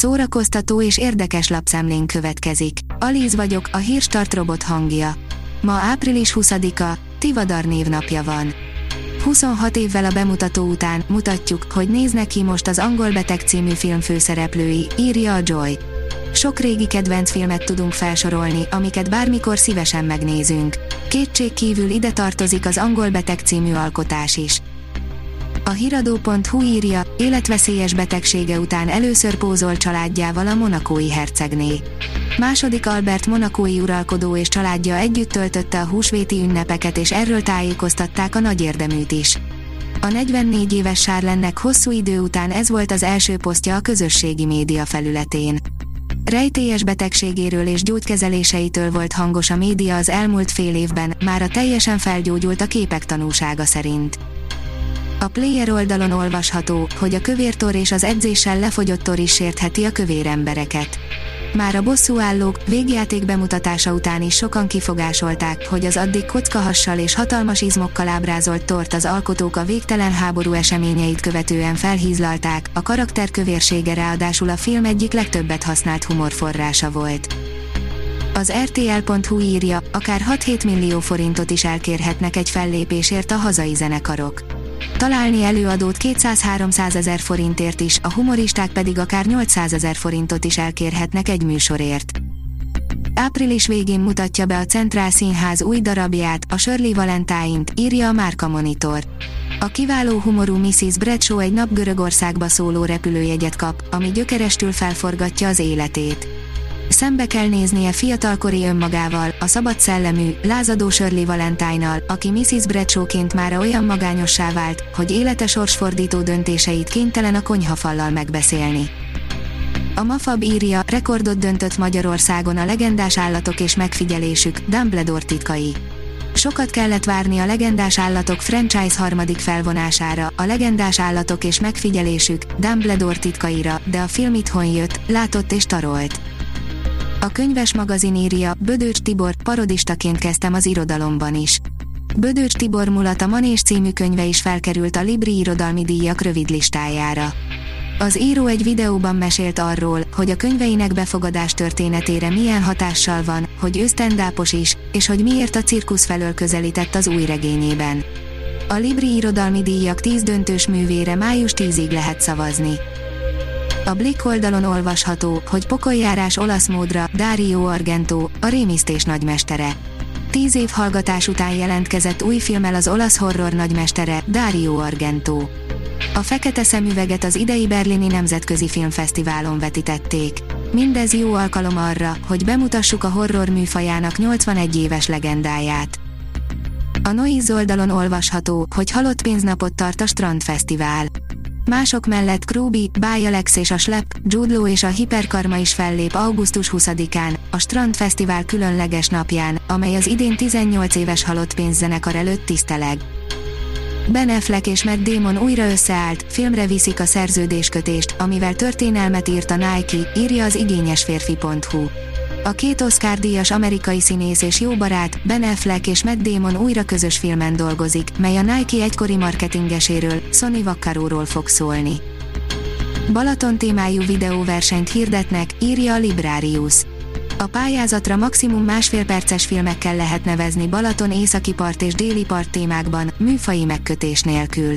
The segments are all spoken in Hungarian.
Szórakoztató és érdekes lapszemlén következik. Alíz vagyok, a hírstart robot hangja. Ma április 20-a, Tivadar névnapja van. 26 évvel a bemutató után mutatjuk, hogy néznek ki most az Angol Beteg című film főszereplői, írja a Joy. Sok régi kedvenc filmet tudunk felsorolni, amiket bármikor szívesen megnézünk. Kétség kívül ide tartozik az Angol Beteg című alkotás is. A hiradó.hu írja, életveszélyes betegsége után először pózol családjával a monakói hercegné. Második Albert monakói uralkodó és családja együtt töltötte a húsvéti ünnepeket és erről tájékoztatták a nagy érdeműt is. A 44 éves Sárlennek hosszú idő után ez volt az első posztja a közösségi média felületén. Rejtélyes betegségéről és gyógykezeléseitől volt hangos a média az elmúlt fél évben, már a teljesen felgyógyult a képek tanúsága szerint. A player oldalon olvasható, hogy a kövértor és az edzéssel lefogyott tor is sértheti a kövér embereket. Már a bosszúállók végjáték bemutatása után is sokan kifogásolták, hogy az addig kockahassal és hatalmas izmokkal ábrázolt tort az alkotók a végtelen háború eseményeit követően felhízlalták, a karakter kövérsége ráadásul a film egyik legtöbbet használt humorforrása volt. Az RTL.hu írja, akár 6-7 millió forintot is elkérhetnek egy fellépésért a hazai zenekarok találni előadót 200-300 ezer forintért is, a humoristák pedig akár 800 ezer forintot is elkérhetnek egy műsorért. Április végén mutatja be a Centrál Színház új darabját, a Shirley Valentine-t, írja a Márka Monitor. A kiváló humorú Mrs. Bradshaw egy nap Görögországba szóló repülőjegyet kap, ami gyökerestül felforgatja az életét szembe kell néznie fiatalkori önmagával, a szabad szellemű, lázadó Shirley valentine aki Mrs. Bradshawként már olyan magányossá vált, hogy élete sorsfordító döntéseit kénytelen a konyhafallal megbeszélni. A Mafab írja, rekordot döntött Magyarországon a legendás állatok és megfigyelésük, Dumbledore titkai. Sokat kellett várni a legendás állatok franchise harmadik felvonására, a legendás állatok és megfigyelésük, Dumbledore titkaira, de a film itthon jött, látott és tarolt. A könyves magazin írja, Bödőcs Tibor, parodistaként kezdtem az irodalomban is. Bödőcs Tibor Mulat a Manés című könyve is felkerült a Libri irodalmi díjak rövid listájára. Az író egy videóban mesélt arról, hogy a könyveinek befogadás történetére milyen hatással van, hogy ő is, és hogy miért a cirkusz felől közelített az új regényében. A Libri irodalmi díjak 10 döntős művére május 10-ig lehet szavazni. A Blick oldalon olvasható, hogy pokoljárás olasz módra Dario Argento, a rémisztés nagymestere. Tíz év hallgatás után jelentkezett új filmmel az olasz horror nagymestere, Dario Argento. A fekete szemüveget az idei berlini nemzetközi filmfesztiválon vetítették. Mindez jó alkalom arra, hogy bemutassuk a horror műfajának 81 éves legendáját. A Noiz oldalon olvasható, hogy halott pénznapot tart a Strandfesztivál. Mások mellett Krúbi, Bájalex és a Slep, Judlo és a Hiperkarma is fellép augusztus 20-án, a Strand Fesztivál különleges napján, amely az idén 18 éves halott pénzzenekar előtt tiszteleg. Ben Affleck és Matt Damon újra összeállt, filmre viszik a szerződéskötést, amivel történelmet írt a Nike, írja az igényesférfi.hu. A két Oscar díjas amerikai színész és jó barát, Ben Affleck és Matt Damon újra közös filmen dolgozik, mely a Nike egykori marketingeséről, Sony Vaccaróról fog szólni. Balaton témájú videóversenyt hirdetnek, írja a Librarius. A pályázatra maximum másfél perces filmekkel lehet nevezni Balaton északi part és déli part témákban, műfai megkötés nélkül.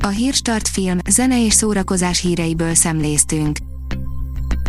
A Hírstart film, zene és szórakozás híreiből szemléztünk.